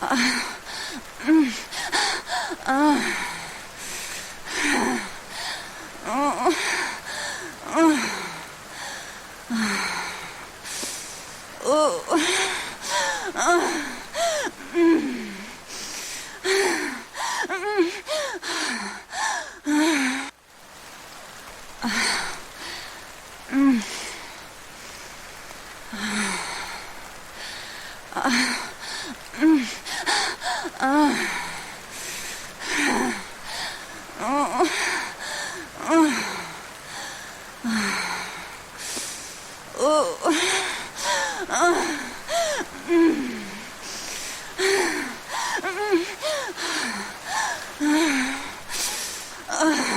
아, 음, 아, 어, 어, 어, 음, 음, 아, 음, 아. Ugh.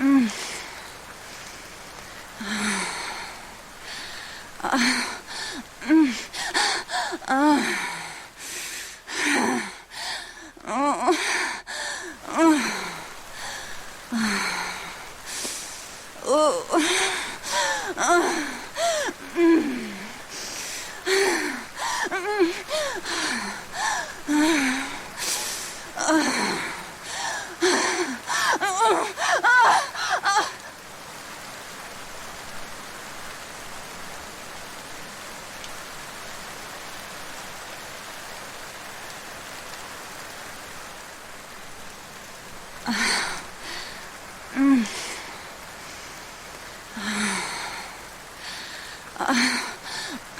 음.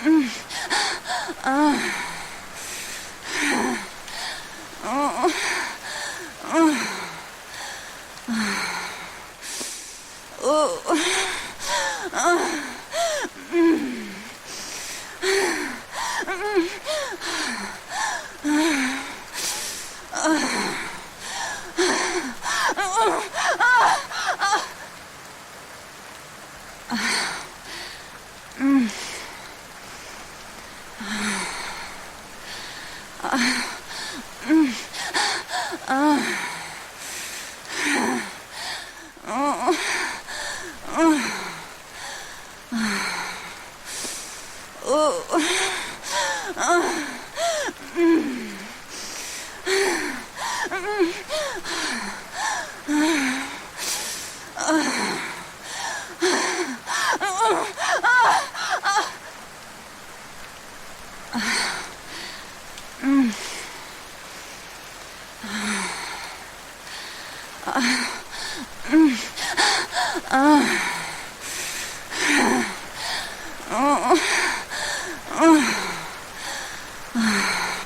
Mm. 아, 아, 음, 아. 아.